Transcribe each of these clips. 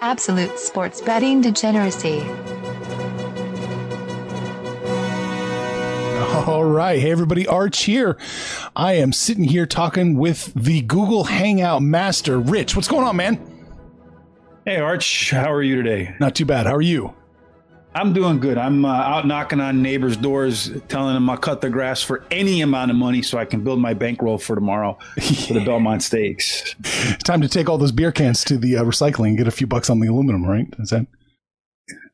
Absolute sports betting degeneracy. All right. Hey, everybody. Arch here. I am sitting here talking with the Google Hangout master, Rich. What's going on, man? Hey, Arch. How are you today? Not too bad. How are you? I'm doing good. I'm uh, out knocking on neighbors' doors, telling them I'll cut the grass for any amount of money so I can build my bankroll for tomorrow for the Belmont Stakes. It's time to take all those beer cans to the uh, recycling and get a few bucks on the aluminum, right? Is that?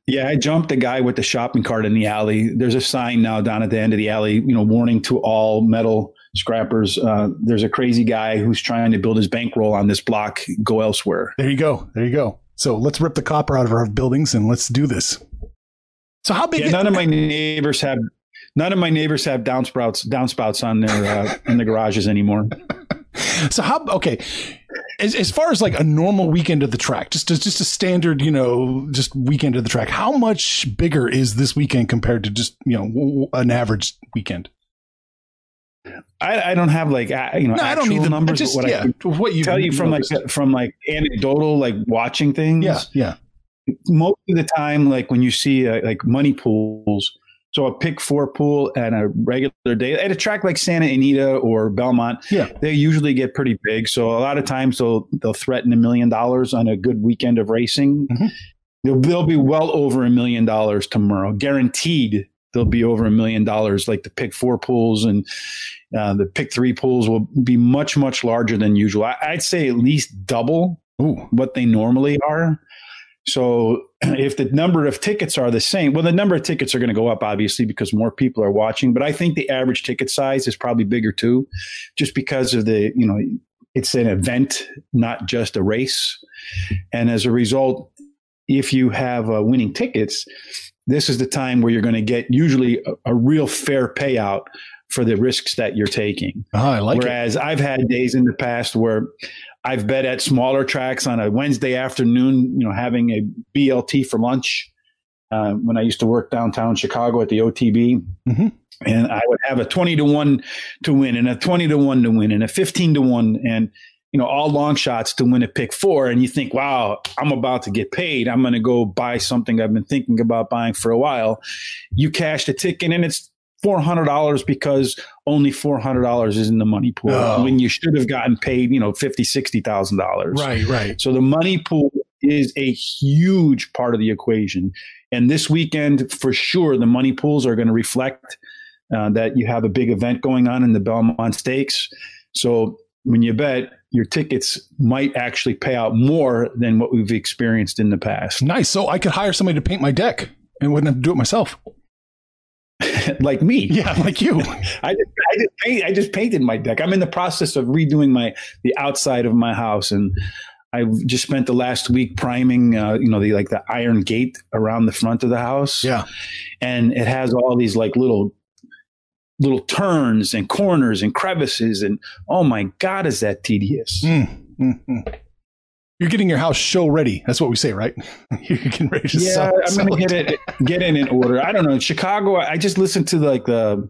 Yeah, I jumped the guy with the shopping cart in the alley. There's a sign now down at the end of the alley, you know, warning to all metal scrappers. Uh, there's a crazy guy who's trying to build his bankroll on this block. Go elsewhere. There you go. There you go. So let's rip the copper out of our buildings and let's do this. So how big? Yeah, none of my neighbors have none of my neighbors have downspouts downspouts on their uh, in the garages anymore. so how okay as, as far as like a normal weekend of the track just just a standard you know just weekend of the track how much bigger is this weekend compared to just you know an average weekend I, I don't have like you know no, I don't need the numbers. Just, what yeah, I what you tell you from like from like anecdotal like watching things. Yeah, yeah most of the time, like when you see uh, like money pools, so a pick four pool at a regular day at a track like Santa Anita or Belmont, yeah, they usually get pretty big. So a lot of times they'll they'll threaten a million dollars on a good weekend of racing. Mm-hmm. They'll, they'll be well over a million dollars tomorrow, guaranteed. They'll be over a million dollars. Like the pick four pools and uh, the pick three pools will be much much larger than usual. I, would say at least double Ooh. what they normally are. So if the number of tickets are the same, well, the number of tickets are going to go up, obviously, because more people are watching. But I think the average ticket size is probably bigger too, just because of the, you know, it's an event, not just a race. And as a result, if you have uh, winning tickets, this is the time where you're going to get usually a, a real fair payout for the risks that you're taking. Oh, I like Whereas it. I've had days in the past where I've bet at smaller tracks on a Wednesday afternoon, you know, having a BLT for lunch uh, when I used to work downtown Chicago at the OTB. Mm-hmm. And I would have a 20 to 1 to win and a 20 to 1 to win and a 15 to 1 and, you know, all long shots to win a pick four. And you think, wow, I'm about to get paid. I'm going to go buy something I've been thinking about buying for a while. You cash the ticket and it's four hundred dollars because only four hundred dollars is in the money pool Oh. when you should have gotten paid, you know, fifty, sixty thousand dollars. Right, right. So the money pool is a huge part of the equation. And this weekend, for sure, the money pools are going to reflect uh, that you have a big event going on in the Belmont Stakes. So when you bet, your tickets might actually pay out more than what we've experienced in the past. Nice. So I could hire somebody to paint my deck and wouldn't have to do it myself. like me. Yeah, like you. I just, I just paint, I just painted my deck. I'm in the process of redoing my the outside of my house, and I've just spent the last week priming, uh, you know, the like the iron gate around the front of the house. Yeah. and it has all these like little little turns and corners and crevices, and oh my god, is that tedious? Mm, mm, mm. You're getting your house show ready. That's what we say, right? You're getting ready to yeah, sell. I'm gonna get it get it in order. I don't know. In Chicago, I just listen to like the.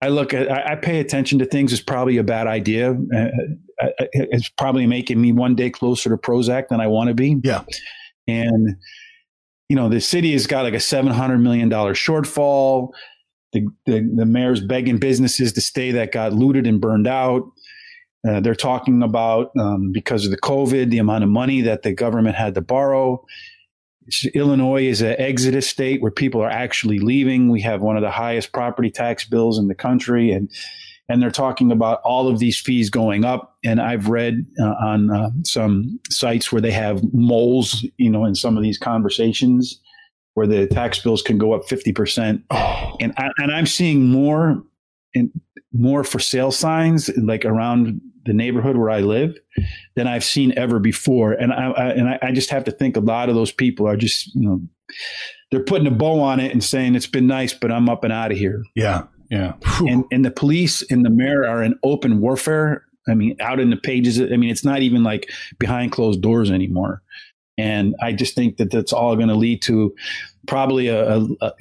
I look at. I I pay attention to things. Is probably a bad idea. Uh, It's probably making me one day closer to Prozac than I want to be. Yeah. and you know the city has got like a seven hundred million dollar shortfall. The, the the mayor's begging businesses to stay that got looted and burned out. Uh, they're talking about um, because of the COVID, the amount of money that the government had to borrow. Illinois is an exodus state where people are actually leaving. We have one of the highest property tax bills in the country, and and they're talking about all of these fees going up. And I've read uh, on uh, some sites where they have moles, you know, in some of these conversations where the tax bills can go up fifty percent. Oh, And I, and I'm seeing more and more for sale signs like around the neighborhood where I live than I've seen ever before. And I, I and I, I just have to think a lot of those people are just you know they're putting a bow on it and saying it's been nice, but I'm up and out of here. yeah, yeah. Whew. And and the police and the mayor are in open warfare. I mean, out in the pages. I mean, it's not even like behind closed doors anymore. And I just think that that's all going to lead to probably a, a, a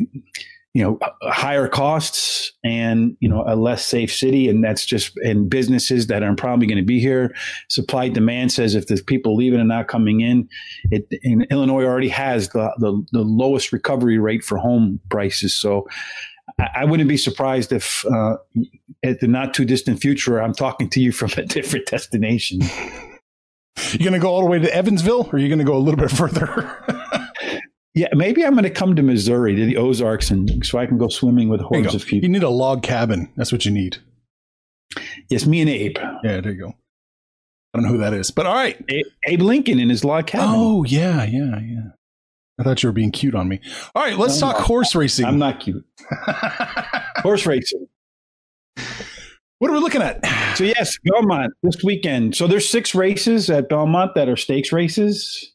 you know higher costs and you know a less safe city. And that's just and businesses that are probably going to be here. Supply demand says if there's people leaving and not coming in it in illinois already has the, the, the lowest recovery rate for home prices. So I, I wouldn't be surprised if uh, at the not too distant future i'm talking to you from a different destination. You're gonna go all the way to Evansville, or are you gonna go a little bit further? yeah maybe i'm going to come to missouri to the ozarks and so i can go swimming with hordes of people you need a log cabin. That's what you need. yes me and abe Yeah, there you go. I don't know who that is, but all right. A- abe lincoln in his log cabin Oh yeah, yeah, yeah. I thought you were being cute on me. All right, let's talk horse racing. i'm not cute horse racing what are we looking at? So yes, Belmont this weekend. So there's six races at Belmont that are stakes races,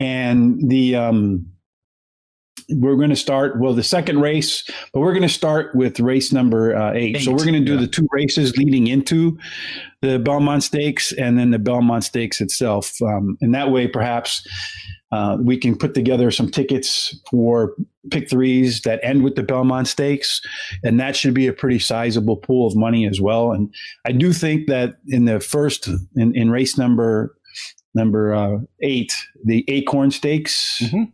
and the um, we're going to start. Well, the second race, but we're going to start with race number uh, eight. So we're going to do yeah. the two races leading into the Belmont Stakes, and then the Belmont Stakes itself. Um, and that way, perhaps. Uh, we can put together some tickets for pick threes that end with the Belmont Stakes, and that should be a pretty sizable pool of money as well. And I do think that in the first in, in race number number uh, eight, the Acorn Stakes, Mhm.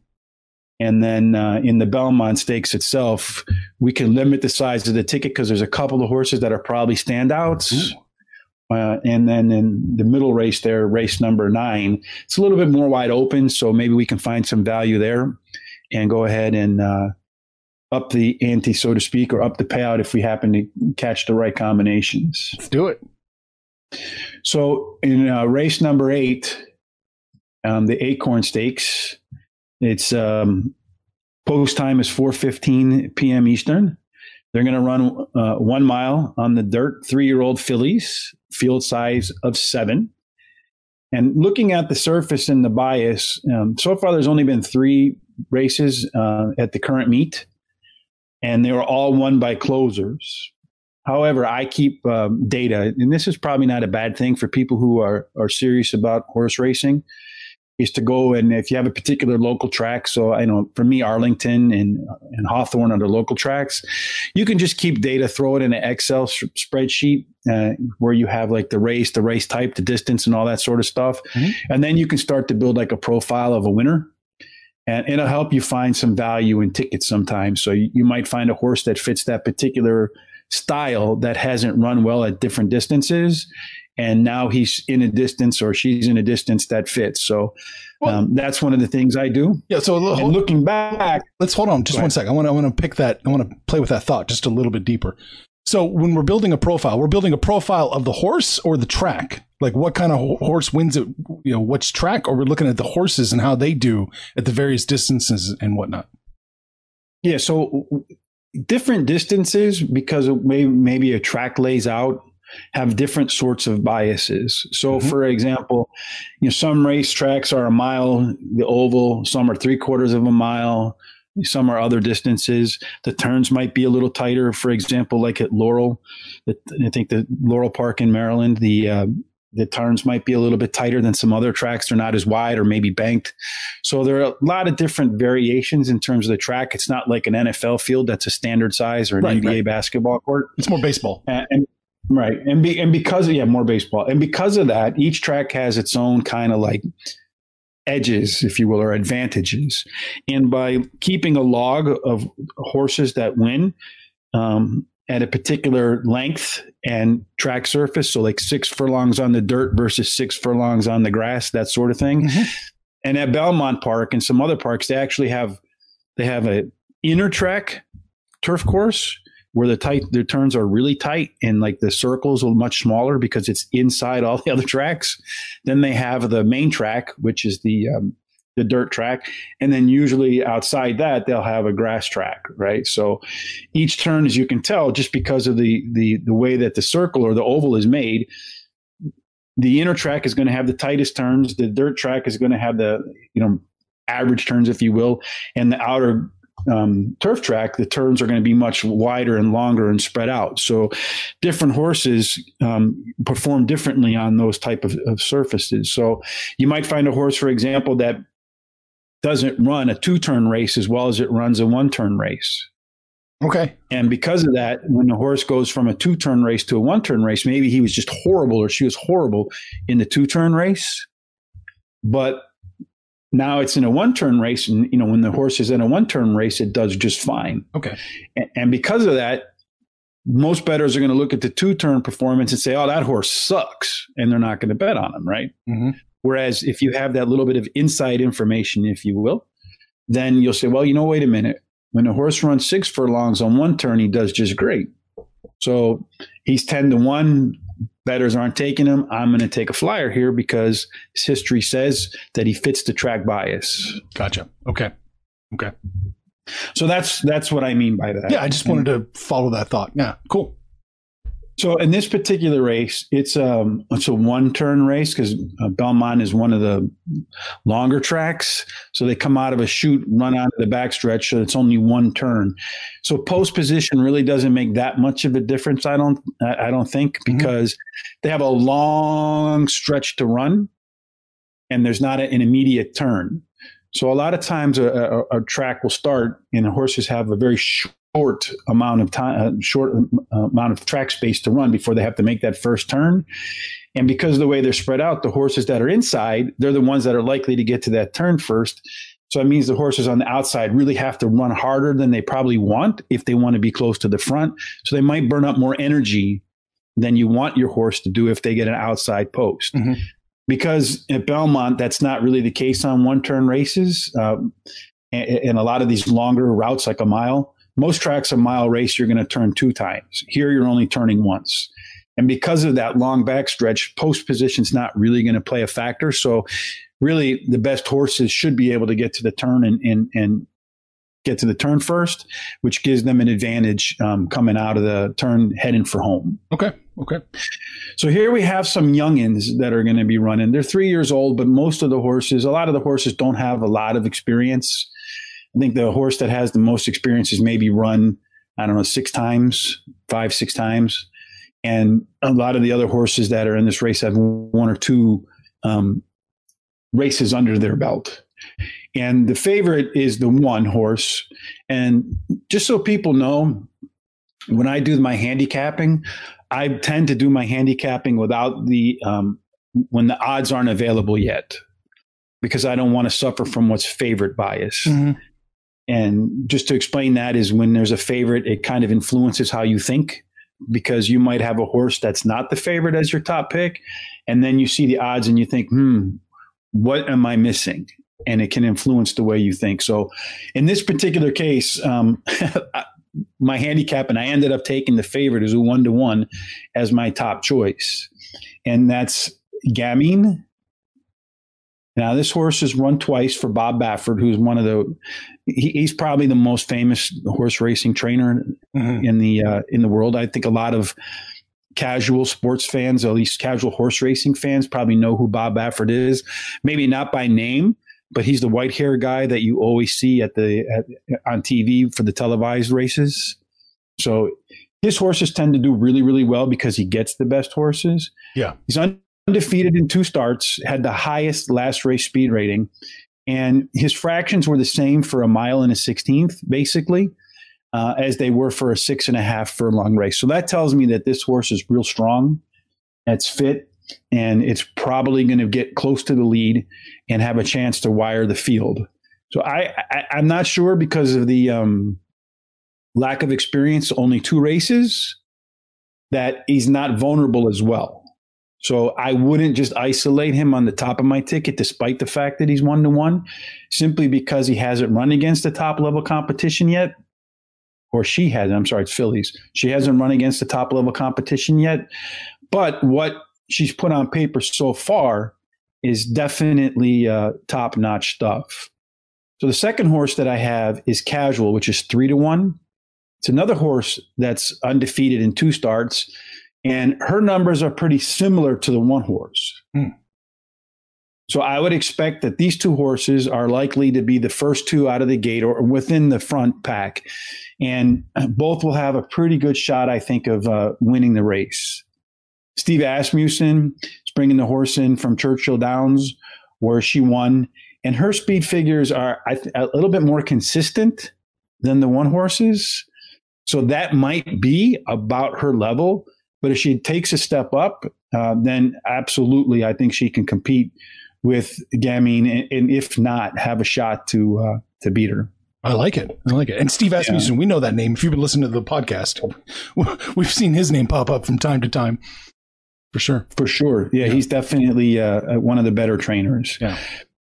and then uh, in the Belmont Stakes itself, we can limit the size of the ticket because there's a couple of horses that are probably standouts. Uh, and then in the middle race there, race number nine, it's a little bit more wide open, so maybe we can find some value there and go ahead and uh, up the ante, so to speak, or up the payout if we happen to catch the right combinations. Let's do it. So in uh, race number eight, um, the Acorn Stakes, it's um, post time is 4:15 p.m. Eastern. They're going to run uh, one mile on the dirt. Three-year-old fillies, field size of seven. And looking at the surface and the bias, um, so far there's only been three races uh, at the current meet, and they were all won by closers. However, I keep um, data, and this is probably not a bad thing for people who are are serious about horse racing. Is to go and if you have a particular local track, so I know for me Arlington and and Hawthorne are the local tracks, you can just keep data, throw it in an Excel s- spreadsheet uh, where you have like the race, the race type, the distance, and all that sort of stuff, Mhm. and then you can start to build like a profile of a winner. and it'll help you find some value in tickets sometimes. So you, you might find a horse that fits that particular style that hasn't run well at different distances. And now he's in a distance or she's in a distance that fits. So um, that's one of the things I do. Yeah. So and looking back, let's hold on just one second. I want to, I want to pick that. I want to play with that thought just a little bit deeper. So when we're building a profile, we're building a profile of the horse or the track. Like what kind of horse wins it? You know, which track? Or we're looking at the horses and how they do at the various distances and whatnot. Yeah. So different distances because maybe a track lays out have different sorts of biases. So, mm-hmm. for example, you know, some race tracks are a mile, the oval, some are three quarters of a mile, some are other distances. The turns might be a little tighter. For example, like at Laurel, I think the Laurel Park in Maryland, the uh, the turns might be a little bit tighter than some other tracks. They're not as wide or maybe banked. So there are a lot of different variations in terms of the track. It's not like an NFL field that's a standard size or an right, NBA right. basketball court. It's more baseball. And, and right, and be, and because of, yeah, more baseball, and because of that, each track has its own kind of like edges, if you will, or advantages. And by keeping a log of horses that win um, at a particular length and track surface, so like six furlongs on the dirt versus six furlongs on the grass, that sort of thing. Mm-hmm. And at Belmont Park and some other parks, they actually have they have a inner track turf course where the tight the turns are really tight and like the circles are much smaller because it's inside all the other tracks. Then they have the main track, which is the um, the dirt track, and then usually outside that they'll have a grass track, right? So each turn, as you can tell, just because of the the the way that the circle or the oval is made, the inner track is going to have the tightest turns. The dirt track is going to have the you know average turns, if you will, and the outer um, turf track, the turns are going to be much wider and longer and spread out. So, different horses um, perform differently on those type of, of, surfaces. So, you might find a horse, for example, that doesn't run a two-turn race as well as it runs a one-turn race. Okay. And because of that, when the horse goes from a two-turn race to a one-turn race, maybe he was just horrible or she was horrible in the two-turn race, but now it's in a one turn race, and you know when the horse is in a one turn race, it does just fine. Okay, and, and because of that, most bettors are going to look at the two turn performance and say, "Oh, that horse sucks," and they're not going to bet on him, right? Mm-hmm. Whereas if you have that little bit of inside information, if you will, then you'll say, "Well, you know, wait a minute. When a horse runs six furlongs on one turn, he does just great." So he's ten to one bettors aren't taking him. I'm going to take a flyer here because his history says that he fits the track bias. Gotcha. Okay. Okay. So that's that's what I mean by that. Yeah, I just wanted to follow that thought. Yeah, cool. So in this particular race, it's um it's a one turn race because uh, Belmont is one of the longer tracks. So they come out of a chute, run out of the backstretch, so it's only one turn. So post position really doesn't make that much of a difference. I don't I don't think mm-hmm. because mm-hmm. they have a long stretch to run, and there's not an immediate turn. So a lot of times a, a, a track will start and the horses have a very short short amount of time, uh, short uh, amount of track space to run before they have to make that first turn. And because of the way they're spread out, the horses that are inside, they're the ones that are likely to get to that turn first. So it means the horses on the outside really have to run harder than they probably want if they want to be close to the front. So they might burn up more energy than you want your horse to do if they get an outside post. Mm-hmm. Because at Belmont, that's not really the case on one turn races. Um, and, and a lot of these longer routes, like a mile, most tracks a mile race, you're going to turn two times. Here, you're only turning once. And because of that long backstretch, post position is not really going to play a factor. So, really, the best horses should be able to get to the turn and, and, and get to the turn first, which gives them an advantage um, coming out of the turn heading for home. Okay. Okay. So here we have some youngins that are going to be running. They're three years old, but most of the horses, a lot of the horses don't have a lot of experience. I think the horse that has the most experience is maybe run, I don't know, six times, five, six times. And a lot of the other horses that are in this race have one or two um, races under their belt. And the favorite is the one horse. And just so people know, when I do my handicapping, I tend to do my handicapping without the um, when the odds aren't available yet. because I don't want to suffer from what's favorite bias. Mm-hmm. And just to explain that is when there's a favorite, it kind of influences how you think because you might have a horse that's not the favorite as your top pick. And then you see the odds and you think, hmm, what am I missing? And it can influence the way you think. So in this particular case, um, my handicap, and I ended up taking the favorite as a one to one as my top choice. And that's Gamine now, this horse has run twice for Bob Baffert, who's one of the he, he's probably the most famous horse racing trainer mm-hmm. in the uh, in the world. I think a lot of casual sports fans, at least casual horse racing fans, probably know who Bob Baffert is. Maybe not by name, but he's the white hair guy that you always see at the at, on TV for the televised races. So his horses tend to do really, really well because he gets the best horses. Yeah, he's un- undefeated in two starts, had the highest last race speed rating, and his fractions were the same for a mile and a sixteenth, basically, uh, as they were for a six and a half furlong race. So that tells me that this horse is real strong, it's fit, and it's probably going to get close to the lead and have a chance to wire the field. So I, I am not sure because of the um, lack of experience, only two races, that he's not vulnerable as well. So I wouldn't just isolate him on the top of my ticket, despite the fact that he's one to one, simply because he hasn't run against the top level competition yet. Or she hasn't. I'm sorry, it's Fillies. She hasn't run against the top level competition yet. But what she's put on paper so far is definitely uh, top notch stuff. So the second horse that I have is Casual, which is three to one. It's another horse that's undefeated in two starts and her numbers are pretty similar to the one horse. Hmm. So I would expect that these two horses are likely to be the first two out of the gate or within the front pack. And both will have a pretty good shot, I think, of uh, winning the race. Steve Asmussen is bringing the horse in from Churchill Downs, where she won. And her speed figures are a little bit more consistent than the one horses. So that might be about her level. But if she takes a step up, uh, then absolutely, I think she can compete with Gamine, and, and if not, have a shot to uh, to beat her. I like it. I like it. And Steve Asmussen, yeah. we know that name. If you've been listening to the podcast, we've seen his name pop up from time to time. For sure. For sure. Yeah, yeah. he's definitely uh, one of the better trainers. Yeah.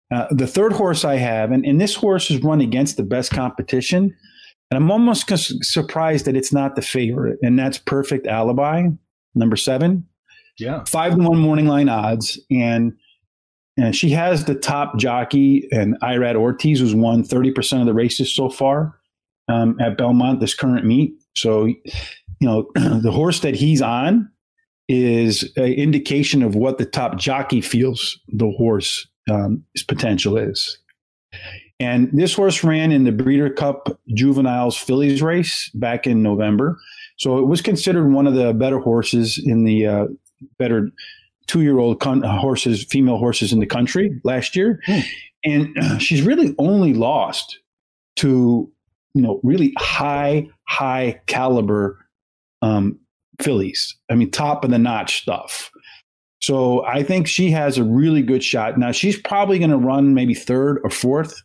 Uh, the third horse I have, and, and this horse is run against the best competition, and I'm almost surprised that it's not the favorite, and that's Perfect Alibi number seven. Yeah. Five to one morning line odds. And, and she has the top jockey, and Irad Ortiz, who's won 30% of the races so far um, at Belmont, this current meet. So, you know, the horse that he's on is an indication of what the top jockey feels the horse's um, potential is. And this horse ran in the Breeder Cup Juveniles Fillies race back in November. So it was considered one of the better horses in the uh, better two year old con- horses, female horses in the country last year. Hmm. And uh, she's really only lost to, you know, really high, high caliber um, fillies. I mean, top of the notch stuff. So I think she has a really good shot. Now she's probably going to run maybe third or fourth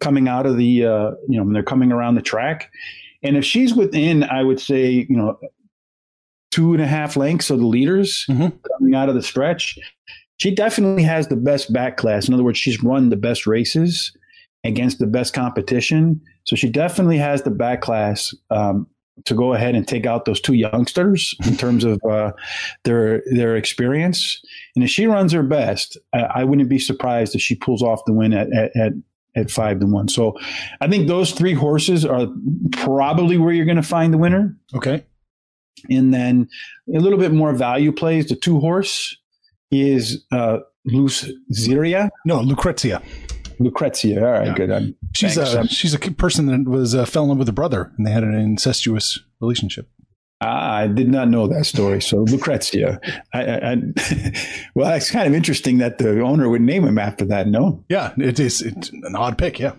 coming out of the, uh, you know, when they're coming around the track. And if she's within, I would say, you know, two and a half lengths of the leaders mm-hmm. coming out of the stretch, she definitely has the best back class. In other words, she's run the best races against the best competition. So she definitely has the back class um, to go ahead and take out those two youngsters in terms of uh, their their experience. And if she runs her best, I, I, wouldn't be surprised if she pulls off the win at, at, at at five to one. So I think those three horses are probably where you're going to find the winner. Okay. And then a little bit more value plays. The two horse is uh. No, Lucrezia. Lucrezia. All right, yeah. good. I'm, she's a she's a person that was uh, fell in love with her brother, and they had an incestuous relationship. Ah, I did not know that story. So Lucrezia, I, I, I, well, it's kind of interesting that the owner would name him after that. No, yeah, it is it's an odd pick. Yeah,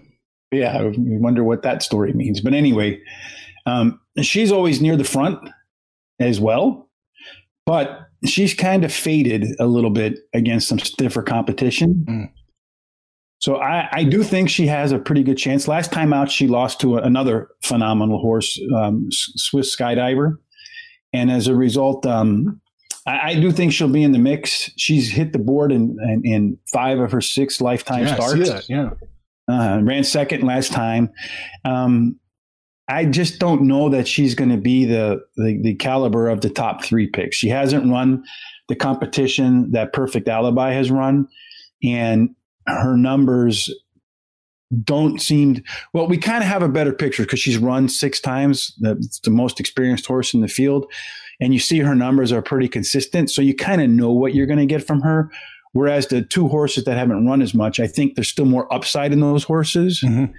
yeah. I wonder what that story means. But anyway, um, she's always near the front as well, but she's kind of faded a little bit against some stiffer competition. Mm. So I, I do think she has a pretty good chance. Last time out, she lost to another phenomenal horse, um, Swiss Skydiver, and as a result, um, I, I, do think she'll be in the mix. She's hit the board in, in, in five of her six lifetime yeah, starts. Yeah, uh, ran second last time. Um, I just don't know that she's going to be the, the, the caliber of the top three picks. She hasn't run the competition that Perfect Alibi has run, and her numbers don't seem well. We kind of have a better picture because she's run six times. That's the most experienced horse in the field, and you see her numbers are pretty consistent. So you kind of know what you're going to get from her. Whereas the two horses that haven't run as much, I think there's still more upside in those horses. Mm-hmm.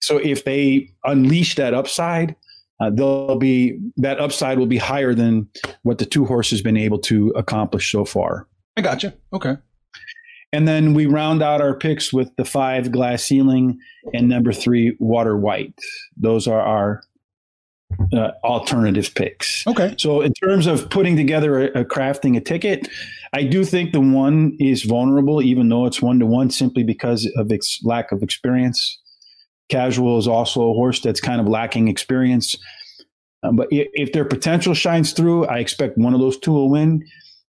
So if they unleash that upside, uh, they'll be that upside will be higher than what the two horses been able to accomplish so far. I got you. Okay. And then we round out our picks with the five glass ceiling and number three water white. Those are our uh, alternative picks. Okay. So in terms of putting together a, a, crafting a ticket, I do think the one is vulnerable, even though it's one to one, simply because of its lack of experience. Casual is also a horse that's kind of lacking experience. Um, but if, if their potential shines through, I expect one of those two will win.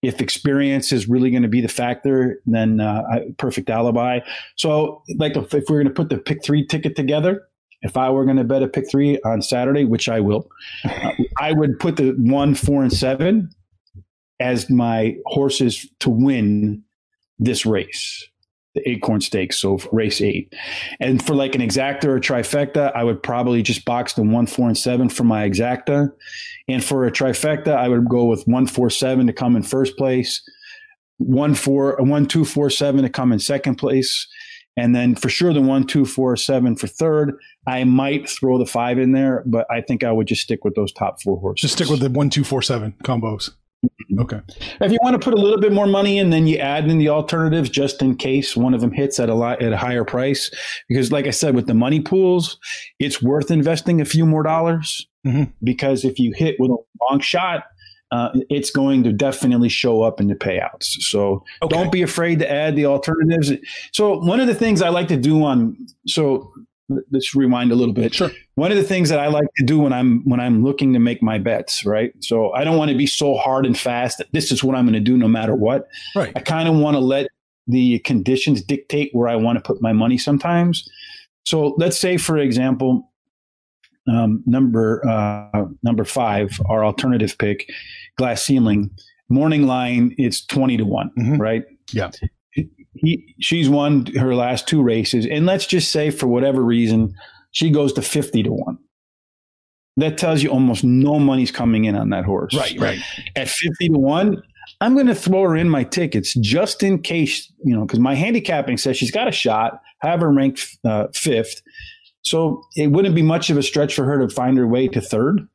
If experience is really going to be the factor, then uh, perfect alibi. So, like, if, if we're going to put the pick three ticket together, if I were going to bet a pick three on Saturday, which I will, uh, I would put the one, four, and seven as my horses to win this race the Acorn Stakes, so race eight. And for like an exacta or trifecta, I would probably just box the one, four, and seven for my exacta. And for a trifecta, I would go with one, four, seven to come in first place, one, four, one, two, four, seven to come in second place. And then for sure, the one, two, four, seven for third. I might throw the five in there, but I think I would just stick with those top four horses. Just stick with the one, two, four, seven combos. Mm-hmm. Okay. If you want to put a little bit more money in, then you add in the alternatives just in case one of them hits at a lot at a higher price. Because, like I said, with the money pools, it's worth investing a few more dollars. Mm-hmm. Because if you hit with a long shot, uh, it's going to definitely show up in the payouts. So okay. don't be afraid to add the alternatives. So one of the things I like to do on so let's rewind a little bit. Sure. One of the things that I like to do when I'm when I'm looking to make my bets, right? So I don't want to be so hard and fast that this is what I'm going to do no matter what. Right. I kind of want to let the conditions dictate where I want to put my money sometimes. So let's say, for example, um, number uh, number five, our alternative pick, glass ceiling, morning line, it's twenty to one, mm-hmm. right? Yeah he, she's won her last two races, and let's just say for whatever reason, she goes to fifty to one. That tells you almost no money's coming in on that horse. Right, right. At fifty to one, I'm going to throw her in my tickets just in case, you know, because my handicapping says she's got a shot, have her ranked uh, fifth. So it wouldn't be much of a stretch for her to find her way to third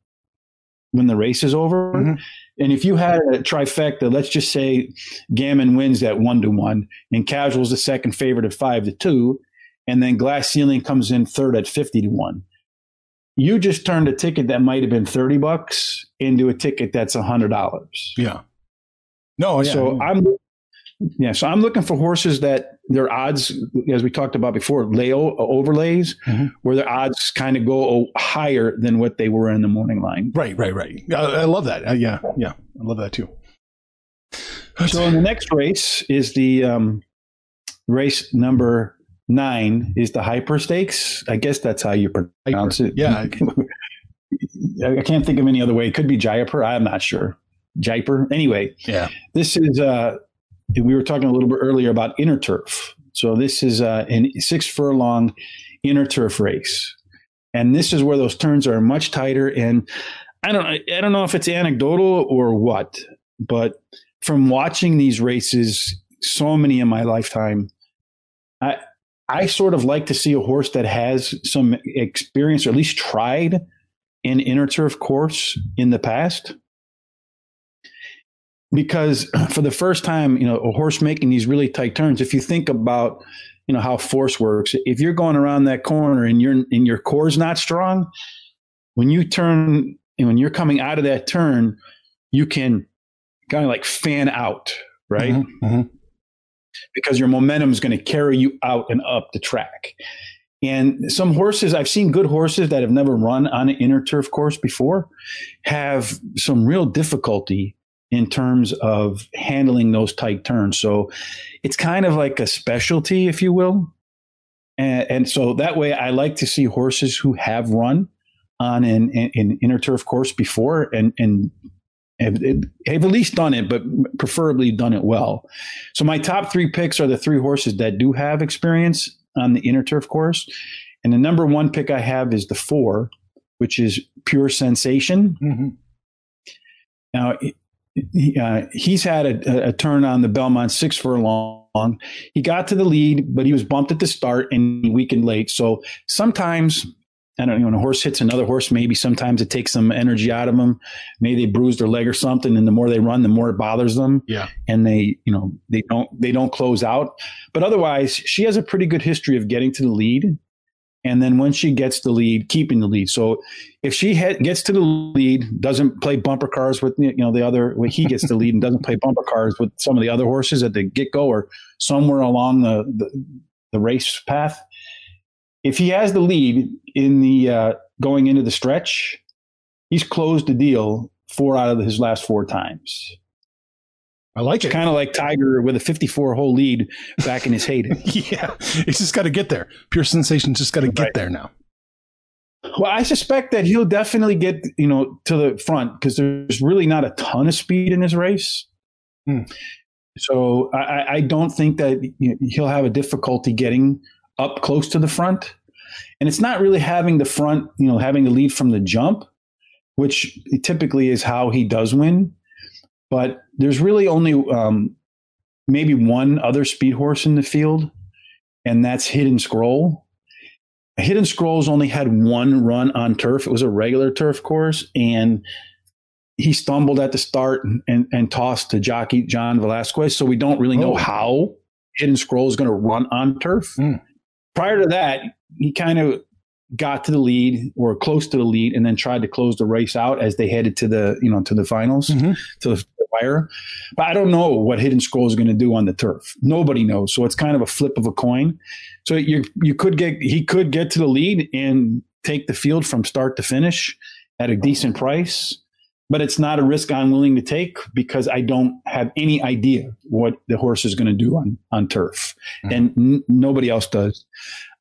when the race is over. Mm-hmm. And if you had a trifecta, let's just say Gammon wins at one to one, and Casual's the second favorite at five to two, and then Glass Ceiling comes in third at fifty to one. You just turned a ticket that might have been thirty bucks into a ticket that's a hundred dollars. Yeah. No, yeah. So I'm yeah, so I'm looking for horses that their odds, as we talked about before, lay overlays, mm-hmm. where their odds kind of go higher than what they were in the morning line. Right, right, right. I, I love that. Uh, yeah, yeah, I love that too. So in the next race is the um, race number nine is the hyper stakes. I guess that's how you pronounce hyper. it. Yeah, I can't think of any other way. It could be Jaipur. I'm not sure. Jaipur. Anyway, yeah. This is uh, we were talking a little bit earlier about inner turf. So this is uh, a six furlong inner turf race, and this is where those turns are much tighter. And I don't I don't know if it's anecdotal or what, but from watching these races so many in my lifetime, I I sort of like to see a horse that has some experience or at least tried an inner turf course in the past because for the first time, you know, a horse making these really tight turns, if you think about, you know, how force works, if you're going around that corner and your and your core's not strong, when you turn and when you're coming out of that turn, you can kind of like fan out, right? Mm-hmm, mm-hmm. because your momentum is going to carry you out and up the track. And some horses, I've seen good horses that have never run on an inner turf course before, have some real difficulty in terms of handling those tight turns. So it's kind of like a specialty, if you will. And, and so that way, I like to see horses who have run on an, an, inner turf course before and, and have, have at least done it, but preferably done it well. So my top three picks are the three horses that do have experience on the inner turf course. And the number one pick I have is the four, which is Pure Sensation. Mm-hmm. Now, he, uh, he's had a, a, turn on the Belmont six furlong. He got to the lead, but he was bumped at the start and weakened late. So sometimes, I don't know, when a horse hits another horse, maybe sometimes it takes some energy out of them. Maybe they bruise their leg or something, and the more they run, the more it bothers them. Yeah, and they, you know, they don't they don't close out. But otherwise, she has a pretty good history of getting to the lead and then when she gets the lead, keeping the lead. So if she gets to the lead, doesn't play bumper cars with you know the other when he gets the lead and doesn't play bumper cars with some of the other horses at the get go or somewhere along the, the, the race path. If he has the lead in the uh, going into the stretch, he's closed the deal four out of his last four times. I like it's it. Kind of like Tiger with a 54 hole lead back in his heyday. yeah. He's just got to get there. Pure Sensation's just got to get right. there now. Well, I suspect that he'll definitely get, you know, to the front because there's really not a ton of speed in this race. Hmm. So I, I, don't think that he'll have a difficulty getting up close to the front. And it's not really having the front, you know, having the lead from the jump, which typically is how he does win but there's really only um, maybe one other speed horse in the field, and that's Hidden Scroll. Hidden Scroll's only had one run on turf. It was a regular turf course, and he stumbled at the start and, and, and tossed to jockey John Velazquez. So we don't really know oh. how Hidden Scroll is going to run on turf. Mm. Prior to that, he kind of got to the lead or close to the lead and then tried to close the race out as they headed to the you know to the finals mm-hmm. to the wire but i don't know what hidden scroll is going to do on the turf nobody knows so it's kind of a flip of a coin so you you could get he could get to the lead and take the field from start to finish at a decent price but it's not a risk I'm willing to take because I don't have any idea what the horse is going to do on on turf, mm-hmm. and n- nobody else does.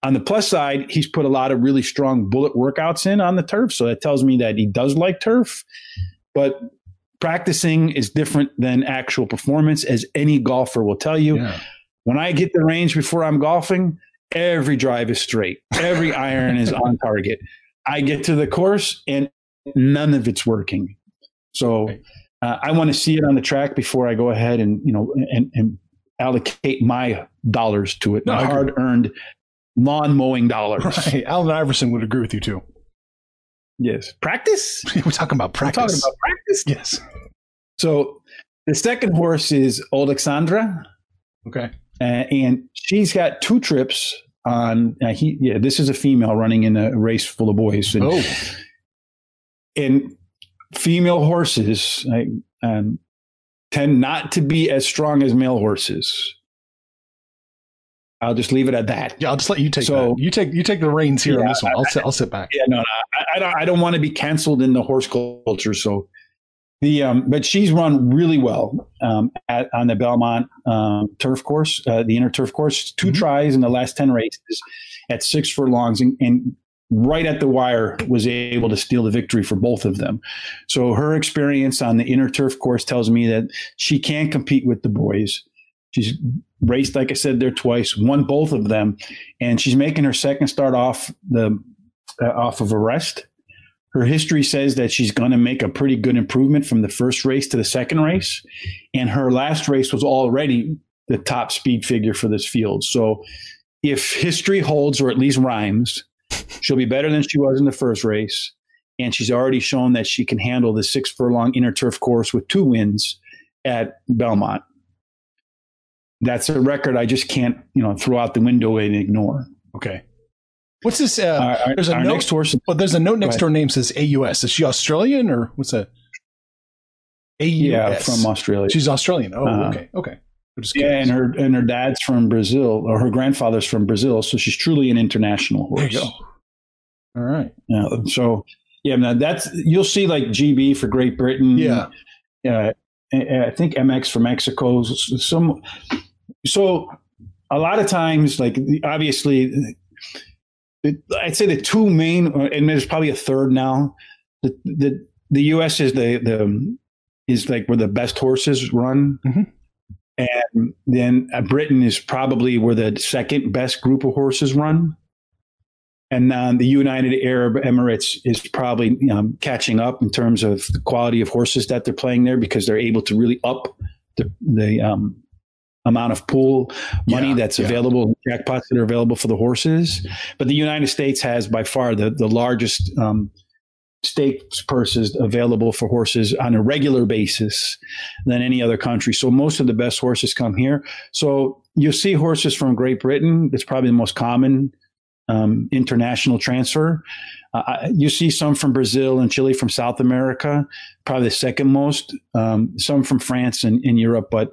On the plus side, he's put a lot of really strong bullet workouts in on the turf. So that tells me that he does like turf. But practicing is different than actual performance, as any golfer will tell you. Yeah. When I get the range before I'm golfing, every drive is straight, every iron is on target. I get to the course and none of it's working. So uh, I want to see it on the track before I go ahead and you know and, and allocate my dollars to it, no, my hard earned lawn mowing dollars. Right. Allen Iverson would agree with you too. Yes. Practice? We're talking about practice. We're talking about practice? Yes. So the second horse is Alexandra. Okay. Uh, and she's got two trips on, uh, he, yeah, this is a female running in a race full of boys. And, oh. And female horses um, tend not to be as strong as male horses. I'll just leave it at that. Yeah, I'll just let you take. So that. you take you take the reins here yeah, on this one. I'll I, sit. I'll sit back. Yeah, no, no I, I, don't. I don't want to be canceled in the horse culture. So the um, but she's run really well um, at on the Belmont um, turf course, uh, the inner turf course. 2 mm-hmm. tries in the last ten races at six furlongs, and, and right at the wire was able to steal the victory for both of them. So her experience on the inner turf course tells me that she can compete with the boys. She's raced, like I said, there twice, won both of them, and she's making her second start off the uh, off of a rest. Her history says that she's going to make a pretty good improvement from the first race to the second race, and her last race was already the top speed figure for this field. So, if history holds, or at least rhymes, she'll be better than she was in the first race, and she's already shown that she can handle the six furlong inner turf course with two wins at Belmont that's a record I just can't, you know, throw out the window and ignore. Okay. What's this? Uh, our, there's a note, next door, Well, there's a note next to her name says AUS. Is she Australian or what's that? AUS. Yeah, from Australia. She's Australian. Oh, uh, okay, okay. Yeah, and her and her dad's from Brazil, or her grandfather's from Brazil, so she's truly an international horse. There you go. All right. Yeah. So yeah, now that's you'll see like GB for Great Britain. Yeah. Uh, I think MX for Mexico. Some. So a lot of times, like obviously, I'd say the two main, and there's probably a third now. The the the U.S. is the the is like where the best horses run. Mhm. And then uh, Britain is probably where the second best group of horses run. And then the United Arab Emirates is probably um, catching up in terms of the quality of horses that they're playing there because they're able to really up the, the um, amount of pool money Yeah, that's yeah. available, jackpots that are available for the horses. But the United States has by far the, the largest um, stakes purses available for horses on a regular basis than any other country. So most of the best horses come here. So you'll see horses from Great Britain. It's probably the most common um, international transfer. Uh, you see some from Brazil and Chile from South America, probably the second most. Um, some from France and in Europe, but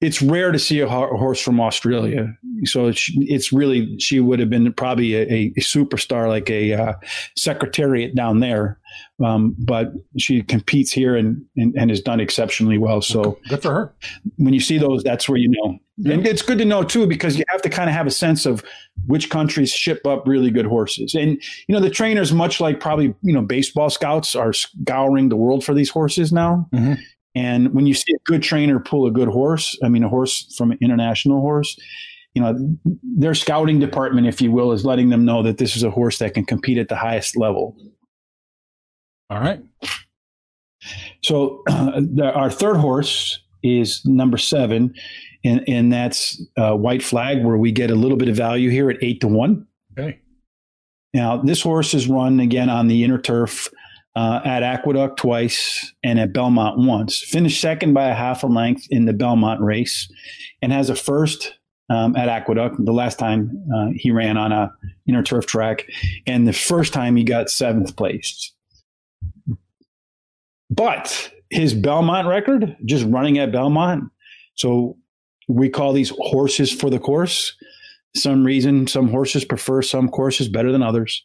it's rare to see a horse from Australia. So it's, it's really she would have been probably a, a superstar, like a uh, secretariat down there. Um, but she competes here and, and and has done exceptionally well. So Good for her. when you see those, that's where you know. And it's good to know too, because you have to kind of have a sense of which countries ship up really good horses. And you know, the trainers, much like probably you know baseball scouts, are scouring the world for these horses now. Mhm. And when you see a good trainer pull a good horse, I mean, a horse from an international horse, you know, their scouting department, if you will, is letting them know that this is a horse that can compete at the highest level. All right. So the, our third horse is number seven, and, and that's uh, White Flag, where we get a little bit of value here at eight to one. Okay. Now, this horse is run again on the inner turf uh, at Aqueduct twice and at Belmont once. Finished second by a half a length in the Belmont race, and has a first um, at Aqueduct. The last time uh, he ran on a inner turf track, and the first time he got seventh place. But his Belmont record, just running at Belmont, so we call these horses for the course. Some reason, some horses prefer some courses better than others.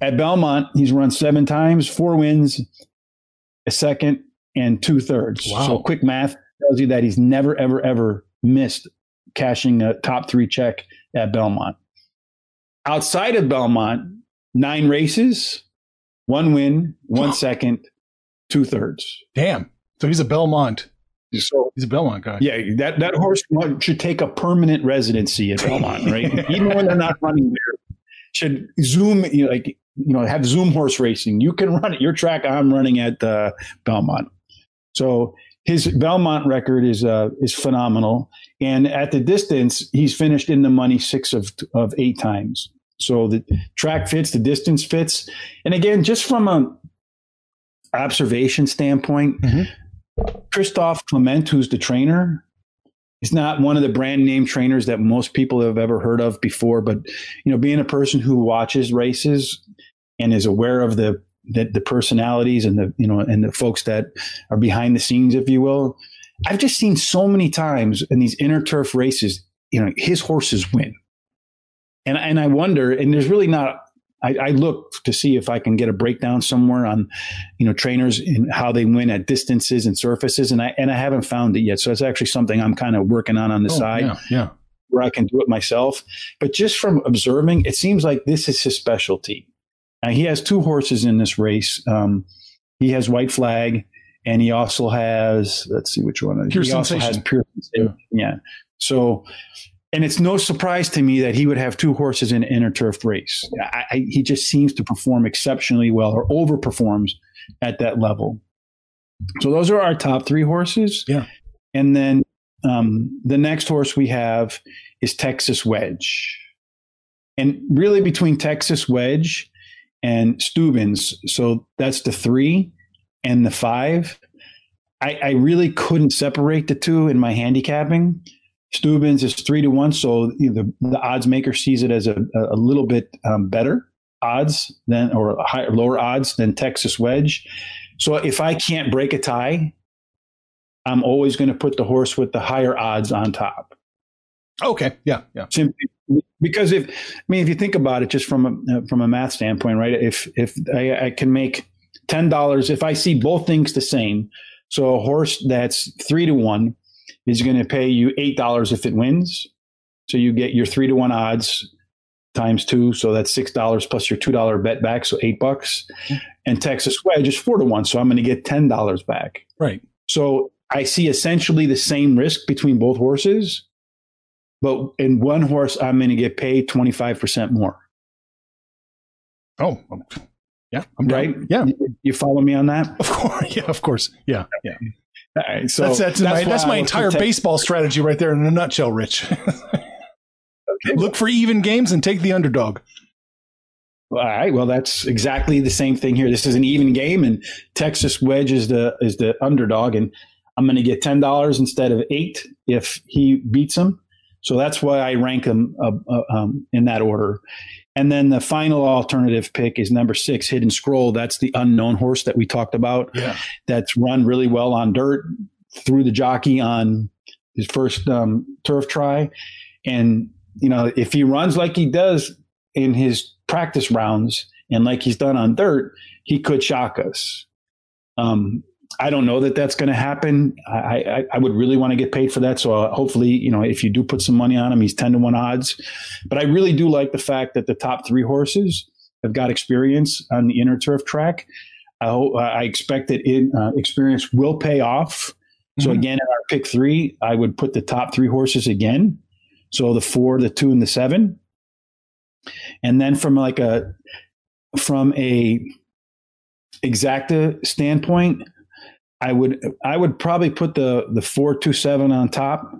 At Belmont, he's run seven times, four wins, a second, and two thirds. Wow. So quick math tells you that he's never, ever, ever missed cashing a top three check at Belmont. Outside of Belmont, nine races, one win, one second, two thirds. Damn. So he's a Belmont. So He's a Belmont guy. yeah, that that horse should take a permanent residency at Belmont, right? Even when they're not running there, should zoom you know, like you know have Zoom horse racing. You can run at your track. I'm running at uh, Belmont. So his Belmont record is uh, is phenomenal, and at the distance, he's finished in the money six of of eight times. So the track fits, the distance fits, and again, just from a observation standpoint, Mhm. Christophe Clement, who's the trainer, is not one of the brand name trainers that most people have ever heard of before. But you know, being a person who watches races and is aware of the the, the personalities and the you know and the folks that are behind the scenes, if you will, I've just seen so many times in these inner turf races, you know, his horses win, and and I wonder, and there's really not. I, I look to see if I can get a breakdown somewhere on, you know, trainers and how they win at distances and surfaces, and I and I haven't found it yet. So that's actually something I'm kind of working on on the Oh, side Yeah. Yeah. where I can do it myself. But just from observing, it seems like this is his specialty. Now, he has two horses in this race. Um, he has White Flag, and he also has, let's see which one. Pure he also has Pure Sensation. Yeah. So, and it's no surprise to me that he would have two horses in an inner turf race. I, I, he just seems to perform exceptionally well or overperforms at that level. So those are our top three horses. Yeah. And then um, the next horse we have is Texas Wedge. And really between Texas Wedge and Stubbins, so that's the three and the five. I, I really couldn't separate the two in my handicapping. Stubbins is three to one, so the, the odds maker sees it as a, a little bit um, better odds than or higher, lower odds than Texas Wedge. So if I can't break a tie I'm always going to put the horse with the higher odds on top. Okay. Yeah. Yeah. Simply because if I mean if you think about it, just from a from a math standpoint, right? If if I, I can make ten dollars, if I see both things the same, so a horse that's three to one is going to pay you eight dollars if it wins. So you get your three to one odds times two, so that's six dollars plus your two dollar bet back, so eight bucks. Mm-hmm. And Texas Wedge is four to one, so I'm going to get ten dollars back. Right. So I see essentially the same risk between both horses, but in one horse I'm going to get paid twenty five percent more. Oh, yeah. I'm down. Right? Yeah. You follow me on that? Of course. Yeah. Of course. Yeah. Yeah. All right, so that's that's, my, that's my entire protect- baseball strategy right there in a nutshell, Rich. Look for even games and take the underdog. All right. Well, that's exactly the same thing here. This is an even game, and Texas Wedge is the is the underdog, and I'm going to get ten dollars instead of eight if he beats him. So that's why I rank him uh, uh, um, in that order. And then the final alternative pick is number six, Hidden Scroll. That's the unknown horse that we talked about. Yeah. That's run really well on dirt, through the jockey on his first um, turf try, and you know if he runs like he does in his practice rounds and like he's done on dirt, he could shock us. Um, I don't know that that's going to happen. I, I, I would really want to get paid for that. So uh, hopefully, you know, if you do put some money on him, he's 10 to 1 odds. But I really do like the fact that the top three horses have got experience on the inner turf track. I, hope, I expect that in, uh, experience will pay off. So Mhm. again, in our pick three, I would put the top three horses again. So the four, the two, and the seven. And then from like a from a exacta standpoint, I would I would probably put the the four two seven on top.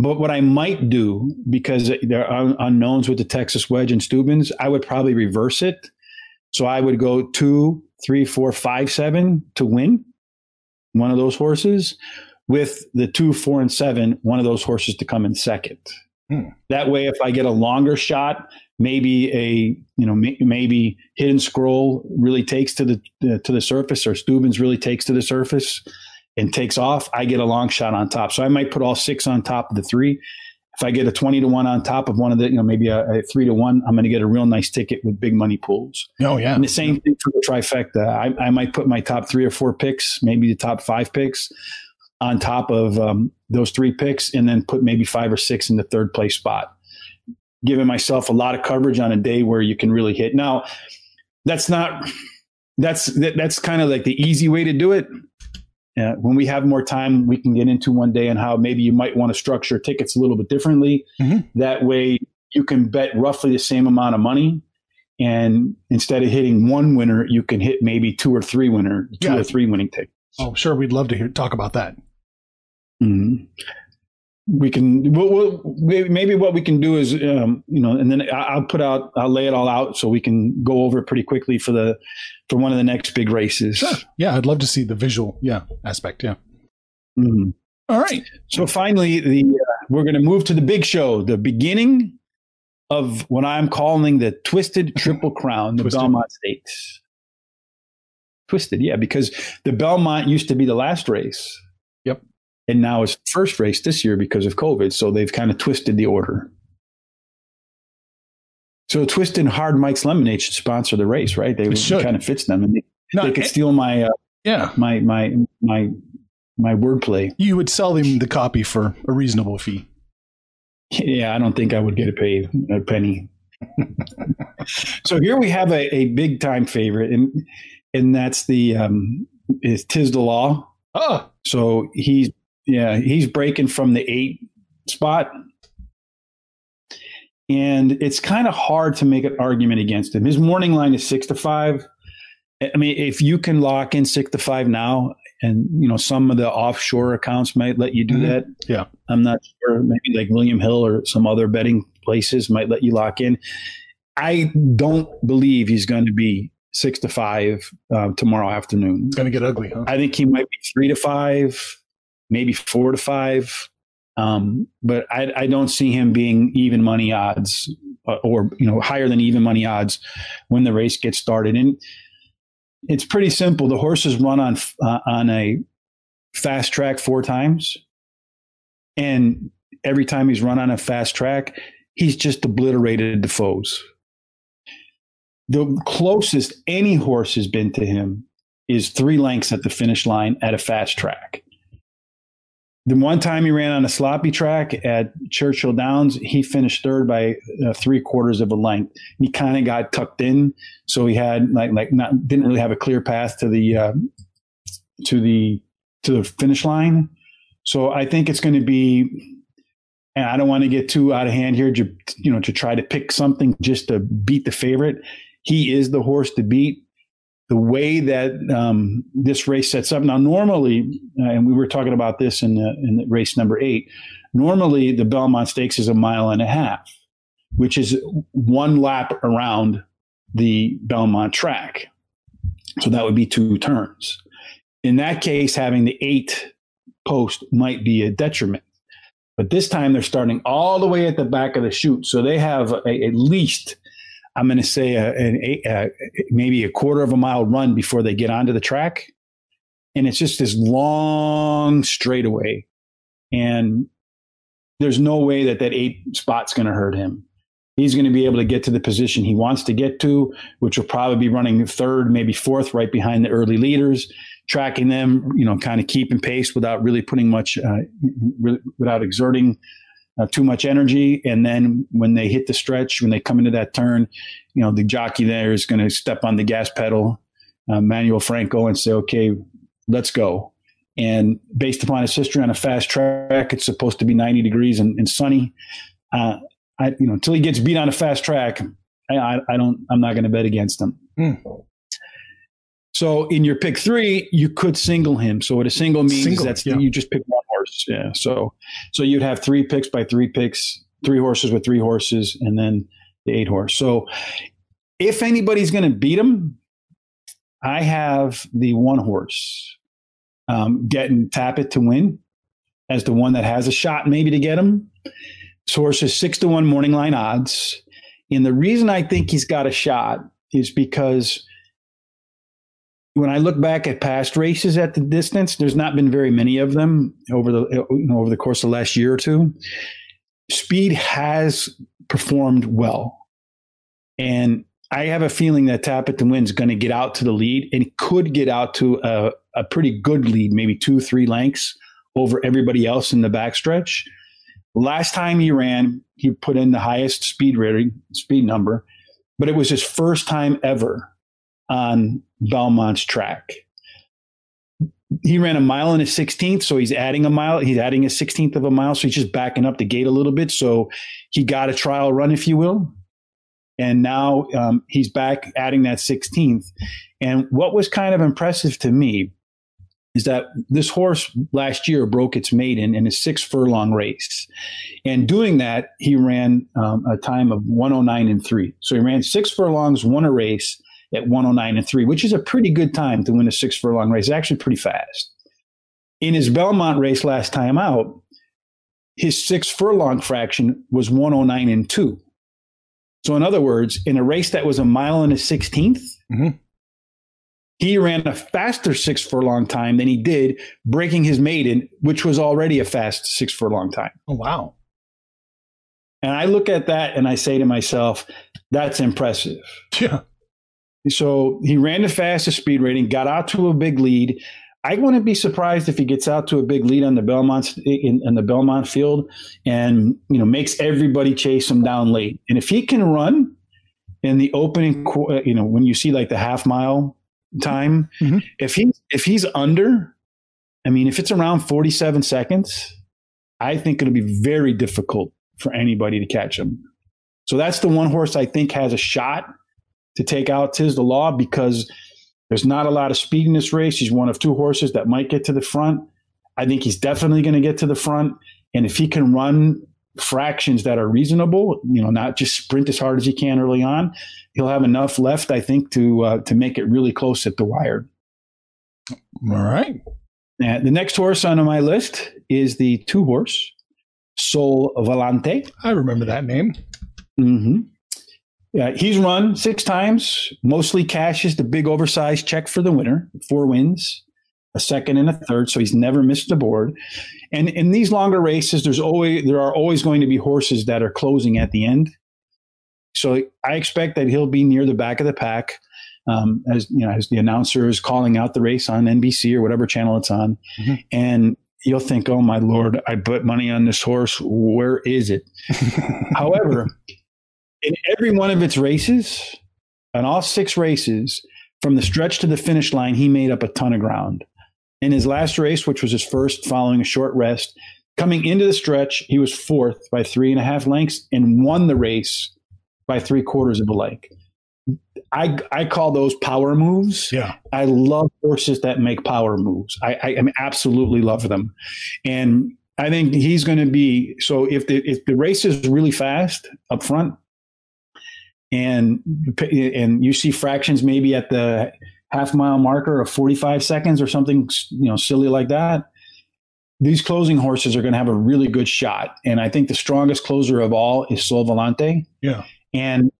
But what I might do, because there are unknowns with the Texas Wedge and Stubbins, I would probably reverse it. So I would go two, three, four, five, seven to win one of those horses, with the two, four, and seven, one of those horses to come in second. Hmm. That way, if I get a longer shot, maybe a you know may, maybe hidden scroll really takes to the uh, to the surface, or Stubbins really takes to the surface and takes off. I get a long shot on top, so I might put all six on top of the three. If I get a twenty to one on top of one of the, you know, maybe a, a three to one, I'm going to get a real nice ticket with big money pools. Oh yeah. And the same thing for the trifecta. I, I might put my top three or four picks, maybe the top five picks, on top of um, those three picks, and then put maybe five or six in the third place spot, giving myself a lot of coverage on a day where you can really hit. Now, that's not that's that, that's kind of like the easy way to do it. Uh, when we have more time, we can get into one day and how maybe you might want to structure tickets a little bit differently. Mhm. That way, you can bet roughly the same amount of money and instead of hitting one winner, you can hit maybe two or three winner, two Yeah. or three winning tickets. Oh, sure. We'd love to hear talk about that. Mhm. We can. We'll, we'll, maybe maybe what we can do is, um, you know, and then I- I'll put out, I'll lay it all out so we can go over it pretty quickly for the for one of the next big races. Sure. Yeah, I'd love to see the visual, yeah, aspect. Yeah. Mhm. All right. So finally, the uh, we're going to move to the big show, the beginning of what I'm calling the Twisted Triple Crown, the Twisted. Belmont Stakes. Twisted, yeah, because the Belmont used to be the last race. Yep. And now it's first race this year because of COVID. So they've kind of twisted the order. So Twisted Hard Mike's Lemonade should sponsor the race, right? They It should. kind of fits them, and they, No, they could eh, steal my uh, yeah. my my my my wordplay. You would sell them the copy for a reasonable fee. Yeah, I don't think I would get a paid a penny. so here we have a, a big time favorite, and and that's the um, is Tiz the Law. Oh, So he's yeah he's breaking from the eight spot, and it's kind of hard to make an argument against him. His morning line is six to five. I mean, if you can lock in six to five now, and you know some of the offshore accounts might let you do Mhm. that. Yeah. I'm not sure. Maybe like William Hill or some other betting places might let you lock in. I don't believe he's going to be six to five uh, tomorrow afternoon. it's going to get ugly, huh? I think he might be three to five, maybe four to five. Um, but I, I don't see him being even money odds uh, or, you know, higher than even money odds when the race gets started. And it's pretty simple. The horses run on, uh, on a, fast track four times. And every time he's run on a fast track, he's just obliterated the foes. The closest any horse has been to him is three lengths at the finish line at a fast track. The one time he ran on a sloppy track at Churchill Downs, he finished third by uh, three quarters of a length. He kind of got tucked in, so he had like like not didn't really have a clear path to the uh, to the to the finish line. So I think it's going to be, and I don't want to get too out of hand here, to, you know, to try to pick something just to beat the favorite. He is the horse to beat the way that um, this race sets up. Now, normally, uh, and we were talking about this in, the, in the race number eight, normally the Belmont Stakes is a mile and a half, which is one lap around the Belmont track. So that would be two turns. In that case, having the eight post might be a detriment. But this time they're starting all the way at the back of the chute. So they have a, at least I'm going to say a, a, a, maybe a quarter of a mile run before they get onto the track. And it's just this long straightaway. And there's no way that that eight spot's going to hurt him. He's going to be able to get to the position he wants to get to, which will probably be running third, maybe fourth, right behind the early leaders, tracking them, you know, kind of keeping pace without really putting much, uh, without exerting uh, too much energy. And then when they hit the stretch, when they come into that turn, you know, the jockey there is going to step on the gas pedal, uh, Manuel Franco, and say, okay, let's go. And based upon his history on a fast track, it's supposed to be 90 degrees and, and sunny. Uh, I, you know, until he gets beat on a fast track, I, I, I don't, I'm not going to bet against him. Mm. So in your pick three, you could single him. So what a single means single, that's yeah. you just pick one horse. Yeah. So so you'd have three picks by three picks, three horses with three horses, and then the eight horse. So if anybody's going to beat him, I have the one horse um, getting Tap It to win as the one that has a shot maybe to get him. This horse is six to one morning line odds. And the reason I think he's got a shot is because when I look back at past races at the distance, there's not been very many of them over the you know, over the course of the last year or two. Speed has performed well, and I have a feeling that Tap It Win is going to get out to the lead and could get out to a, a pretty good lead, maybe two, three lengths over everybody else in the backstretch. Last time he ran, he put in the highest speed rating, speed number, but it was his first time ever on Belmont's track. He ran a mile and a 16th, so he's adding a mile. He's adding a 16th of a mile, so he's just backing up the gate a little bit. So he got a trial run, if you will. And now um, he's back adding that 16th. And what was kind of impressive to me is that this horse last year broke its maiden in a six furlong race. And doing that, he ran um, a time of 109 and three. So he ran six furlongs, won a race, at 109 and 3, which is a pretty good time to win a six furlong race. Actually, pretty fast. In his Belmont race last time out, his six furlong fraction was 109 and 2. So, in other words, in a race that was a mile and a 16th, mm-hmm. he ran a faster six furlong time than he did breaking his maiden, which was already a fast six furlong time. Oh, wow. And I look at that and I say to myself, that's impressive. Yeah. So he ran the fastest speed rating, got out to a big lead. I wouldn't be surprised if he gets out to a big lead on the Belmont in, in, the Belmont field, and you know makes everybody chase him down late. And if he can run in the opening, you know, when you see like the half mile time, mm-hmm. if he if he's under, I mean, if it's around forty seven seconds, I think it'll be very difficult for anybody to catch him. So that's the one horse I think has a shot to take out Tiz the Law because there's not a lot of speed in this race. He's one of two horses that might get to the front. I think he's definitely going to get to the front. And if he can run fractions that are reasonable, you know, not just sprint as hard as he can early on, he'll have enough left, I think, to uh, to make it really close at the wire. All right. And the next horse on my list is the two horse Sole Volante. I remember that name. Mm-hmm. Yeah, he's run six times, mostly cashes the big oversized check for the winner, four wins. a second, and a third. So he's never missed a board. And in these longer races, there's always there are always going to be horses that are closing at the end. So I expect that he'll be near the back of the pack. Um, as you know, as the announcer is calling out the race on NBC or whatever channel it's on, mm-hmm. and you'll think, "Oh my lord, I put money on this horse. Where is it?" However, in every one of its races, on all six races, from the stretch to the finish line, he made up a ton of ground. In his last race, which was his first following a short rest, coming into the stretch, he was fourth by three and a half lengths and won the race by three quarters of a length. I, I call those power moves. Yeah. I love horses that make power moves. I, I, I absolutely love them. And I think he's going to be so if the if the race is really fast up front, and and you see fractions maybe at the half mile marker of 45 seconds or something you know silly like that these closing horses are going to have a really good shot. And i think the strongest closer of all is Sole Volante. Yeah. And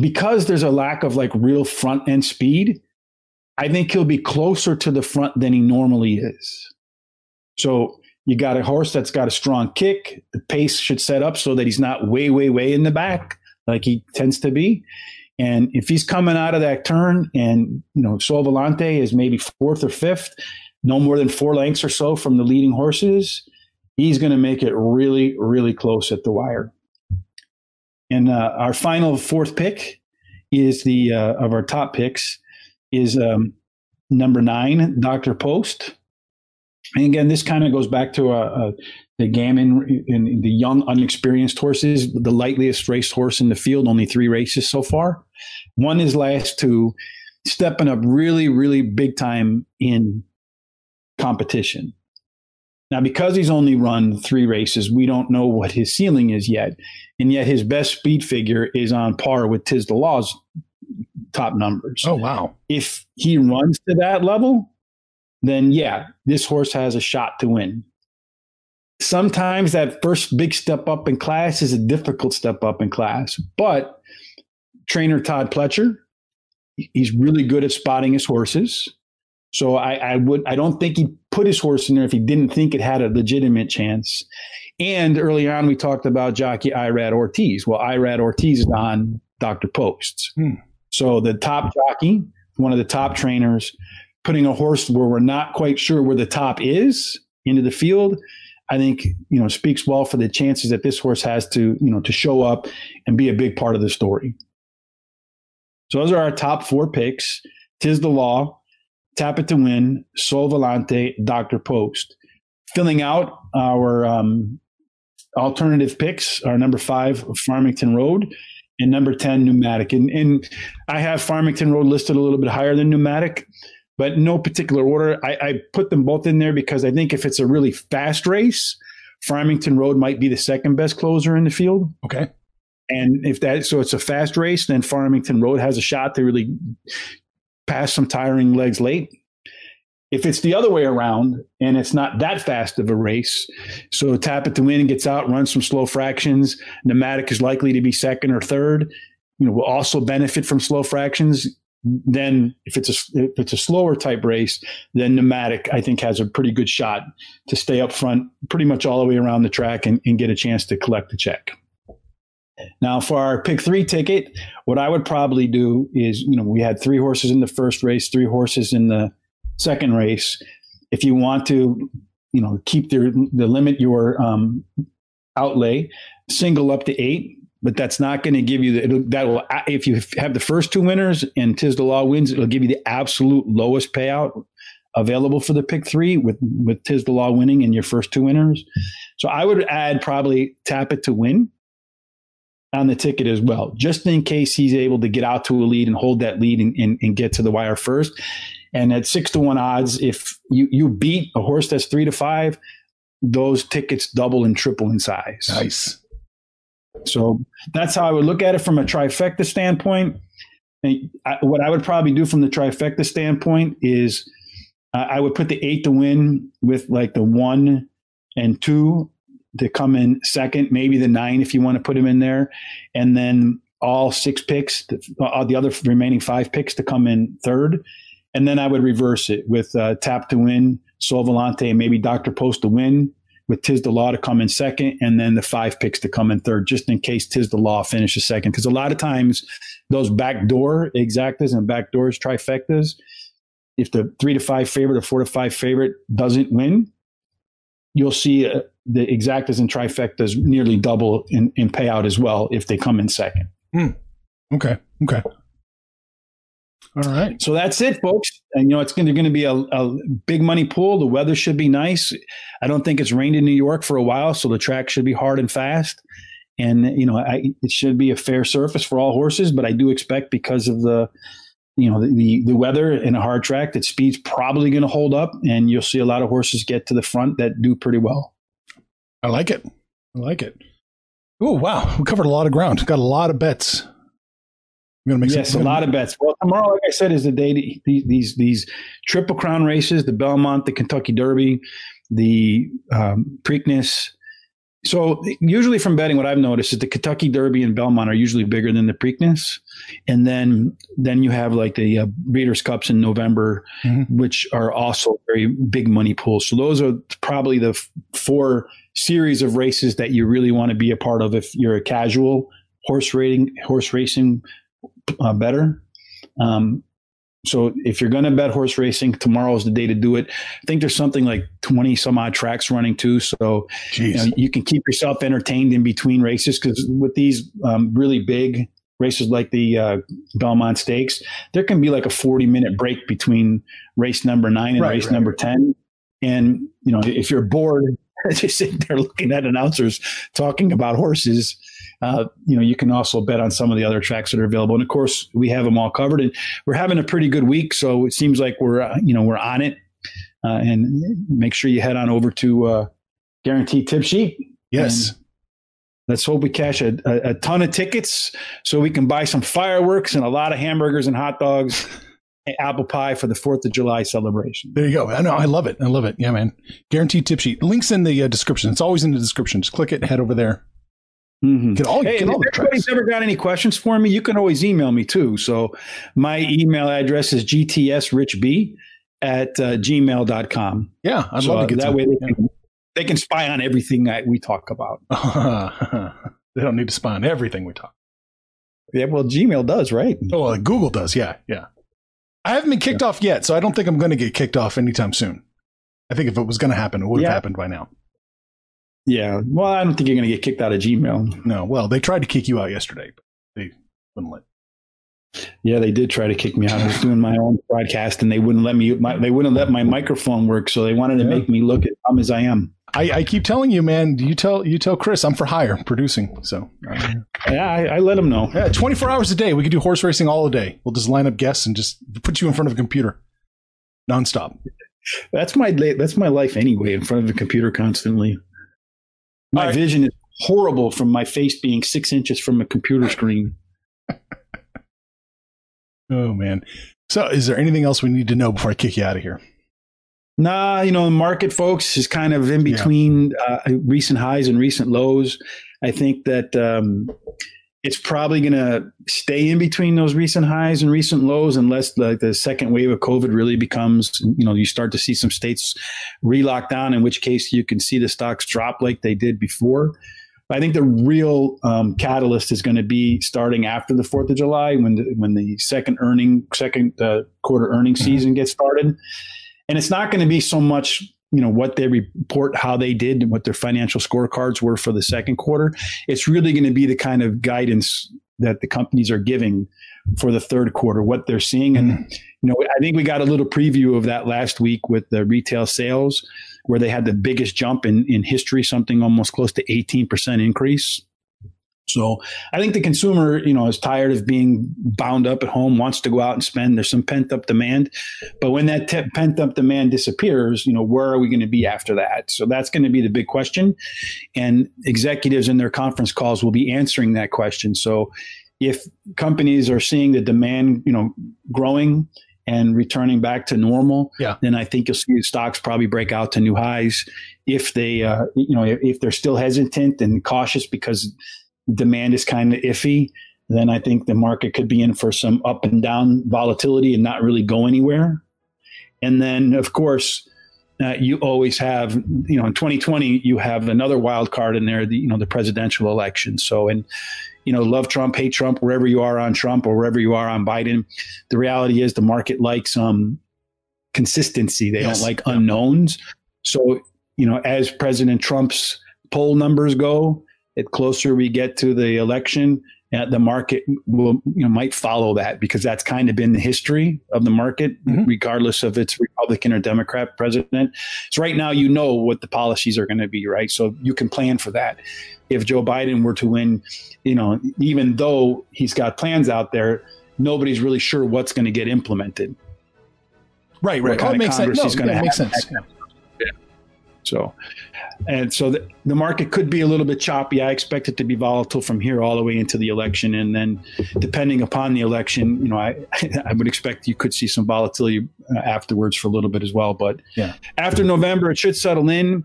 because there's a lack of like real front end speed i think he'll be closer to the front than he normally is. So you got a horse that's got a strong kick. The pace should set up so that he's not way way way in the back like he tends to be. And if he's coming out of that turn and, you know, Sole Volante is maybe fourth or fifth, no more than four lengths or so from the leading horses, he's going to make it really, really close at the wire. And uh, our final fourth pick is the, uh, of our top picks, is um, number nine, Dr. Post. And again, this kind of goes back to a, a, the gammon and the young, unexperienced horses, the lightliest race horse in the field, only three races so far. One is last two, stepping up really, really big time in competition. Now, because he's only run three races, we don't know what his ceiling is yet. And yet his best speed figure is on par with Tiz the Law's top numbers. Oh, wow. If he runs to that level, then yeah, this horse has a shot to win sometimes that first big step up in class is a difficult step up in class. But trainer Todd Pletcher, he's really good at spotting his horses. So I, I would I don't think he'd put his horse in there if he didn't think it had a legitimate chance. And early on we talked about jockey Irad Ortiz. Well, Irad Ortiz is on Dr. Posts. Hmm. So the top jockey, one of the top trainers, putting a horse where we're not quite sure where the top is into the field I think you know speaks well for the chances that this horse has to you know to show up and be a big part of the story. So those are our top four picks: Tiz the Law, Tap It to Win, Sole Volante, Doctor Post. Filling out our um, alternative picks are number five, Farmington Road, and number ten, Pneumatic. And, and I have Farmington Road listed a little bit higher than Pneumatic but no particular order. I, I, put them both in there because I think if it's a really fast race, Farmington Road might be the second best closer in the field. Okay. And if that, so it's a fast race, then Farmington Road has a shot to really pass some tiring legs late. If it's the other way around and it's not that fast of a race, so tap it to win and gets out, runs some slow fractions, pneumatic is likely to be second or third. You know, will also benefit from slow fractions then if it's a if it's a slower type race, then pneumatic I think has a pretty good shot to stay up front pretty much all the way around the track and, and get a chance to collect the check. Now for our pick three ticket, what I would probably do is, you know, we had three horses in the first race, three horses in the second race. If you want to, you know, keep the the limit your um, outlay, single up to eight, but that's not going to give you the that will if you have the first two winners and the Law wins, it'll give you the absolute lowest payout available for the pick three with with the Law winning and your first two winners. So I would add probably tap it to win on the ticket as well, just in case he's able to get out to a lead and hold that lead and, and, and get to the wire first. And at six to one odds, if you, you beat a horse that's three to five, those tickets double and triple in size. Nice. So that's how I would look at it from a trifecta standpoint. And I, what I would probably do from the trifecta standpoint is uh, I would put the eight to win with like the one and two to come in second, maybe the nine if you want to put them in there, and then all six picks, to, the other remaining five picks to come in third. and then I would reverse it with uh, Tap to win, Sole Volante, and maybe Dr. Post to win, with Tiz the Law to come in second, and then the five picks to come in third, just in case Tiz the Law finishes second. Because a lot of times those backdoor exactas and backdoors trifectas, if the three to five favorite or four to five favorite doesn't win, you'll see uh, the exactas and trifectas nearly double in, in payout as well if they come in second. Hmm. Okay. Okay. All right. So that's it, folks. And you know, it's going to be a, a, big money pool. The weather should be nice. I don't think it's rained in New York for a while, so the track should be hard and fast. And you know, I, it should be a fair surface for all horses. But I do expect because of the you know the the weather in a hard track that speed's probably going to hold up, and you'll see a lot of horses get to the front that do pretty well. I like it. I like it. Oh wow, we covered a lot of ground. Got a lot of bets. We're gonna make yes, some, a lot of bets. Well, tomorrow, like I said, is the day to, these these these triple crown races: the Belmont, the Kentucky Derby, the um, Preakness. So usually from betting, what I've noticed is the Kentucky Derby and Belmont are usually bigger than the Preakness, and then then you have like the uh, Breeders' Cups in November, mm-hmm. which are also very big money pools. So those are probably the f- four series of races that you really want to be a part of if you're a casual horse rating horse racing uh, better. Um, so if you're going to bet horse racing, tomorrow is the day to do it. I think there's something like 20 some odd tracks running too. So you, know, you, can keep yourself entertained in between races because with these um, really big races like the uh, Belmont Stakes, there can be like a 40 minute break between race number nine and right, race right, number 10. And, you know, if you're bored, just sitting there looking at announcers talking about horses, uh, you know, you can also bet on some of the other tracks that are available. And of course, we have them all covered. And we're having a pretty good week, so it seems like we're uh, you know we're on it. Uh, and make sure you head on over to uh, Guaranteed Tip Sheet. Yes. Let's hope we cash a, a, a ton of tickets so we can buy some fireworks and a lot of hamburgers and hot dogs. apple pie for the Fourth of July celebration. There you go. I know. I love it. I love it. Yeah, man. Guaranteed tip sheet. Links in the uh, description. It's always in the description. Just click it. Head over there. Mm-hmm. Get all, hey, get all if anybody's ever got any questions for me, you can always email me too. So my email address is gtsrichb at uh, gmail.com. Yeah, I'd so love to get that way they, yeah. can, they can spy on everything that we talk about. they don't need to spy on everything we talk. Yeah, well, Gmail does, right? Oh, well, Google does. Yeah, yeah. I haven't been kicked yeah. off yet, so I don't think I'm going to get kicked off anytime soon. I think if it was going to happen, it would have yeah. happened by now. Yeah. Well, I don't think you're going to get kicked out of Gmail. No. Well, they tried to kick you out yesterday, but they wouldn't let. Yeah, they did try to kick me out. I was doing my own broadcast, and they wouldn't let me. My, they wouldn't let my microphone work, so they wanted to yeah. make me look as dumb as I am. I, I, keep telling you, man. You tell you tell Chris I'm for hire producing. So yeah, I, I, let him know. Yeah, 24 hours a day. We could do horse racing all day. We'll just line up guests and just put you in front of a computer, nonstop. That's my that's my life anyway. In front of a computer constantly. My right. vision is horrible from my face being six inches from a computer screen. oh man. So is there anything else we need to know before I kick you out of here? Nah, you know, the market, folks, is kind of in between yeah. uh, recent highs and recent lows. I think that um, it's probably going to stay in between those recent highs and recent lows unless the, the second wave of COVID really becomes, you know, you start to see some states relock down, in which case you can see the stocks drop like they did before. But I think the real um, catalyst is going to be starting after the Fourth of July, when the, when the second earning second uh, quarter earning mm-hmm. season gets started, and it's not going to be so much you know what they report how they did and what their financial scorecards were for the second quarter it's really going to be the kind of guidance that the companies are giving for the third quarter what they're seeing and mm. you know i think we got a little preview of that last week with the retail sales where they had the biggest jump in, in history something almost close to 18% increase so I think the consumer, you know, is tired of being bound up at home, wants to go out and spend. There's some pent up demand, but when that te- pent up demand disappears, you know, where are we going to be after that? So that's going to be the big question, and executives in their conference calls will be answering that question. So if companies are seeing the demand, you know, growing and returning back to normal, yeah. then I think you'll see stocks probably break out to new highs. If they, uh, you know, if they're still hesitant and cautious because demand is kind of iffy, then I think the market could be in for some up and down volatility and not really go anywhere. And then, of course, uh, you always have, you know, in 2020, you have another wild card in there, the, you know, the presidential election. So, and, you know, love Trump, hate Trump, wherever you are on Trump or wherever you are on Biden, the reality is the market likes um, consistency. They yes. don't like unknowns. So, you know, as President Trump's poll numbers go, the closer we get to the election, uh, the market will you know might follow that because that's kind of been the history of the market, mm-hmm. regardless of its Republican or Democrat president. So right now, you know what the policies are going to be, right? So you can plan for that. If Joe Biden were to win, you know, even though he's got plans out there, nobody's really sure what's going to get implemented. Right, right. What kind oh, of makes Congress sense. No, he's going to Makes sense. So, and so the, the, market could be a little bit choppy. I expect it to be volatile from here all the way into the election, and then depending upon the election, you know, I I would expect you could see some volatility uh, afterwards for a little bit as well. But yeah, after November, it should settle in.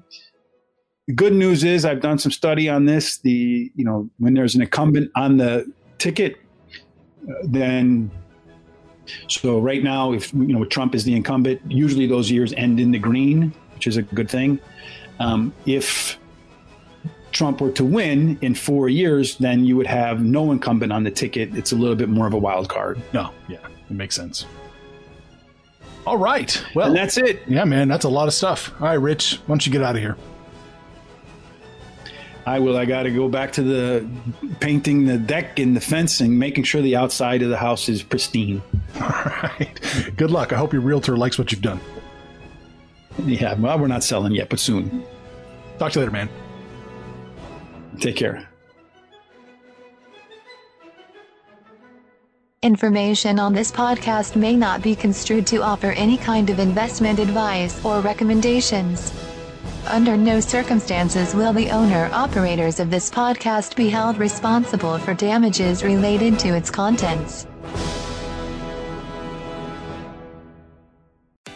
The good news is I've done some study on this. The you know when there's an incumbent on the ticket, uh, then so right now, if you know Trump is the incumbent, usually those years end in the green, which is a good thing. Um, if Trump were to win in four years, then you would have no incumbent on the ticket. It's a little bit more of a wild card. No, yeah, it makes sense. All right. Well, and that's it. Yeah, man, that's a lot of stuff. All right, Rich, why don't you get out of here? I will. I got to go back to the painting the deck and the fencing, making sure the outside of the house is pristine. All right. Good luck. I hope your realtor likes what you've done. Yeah, well, we're not selling yet, but soon. Talk to you later, man. Take care. Information on this podcast may not be construed to offer any kind of investment advice or recommendations. Under no circumstances will the owner operators of this podcast be held responsible for damages related to its contents.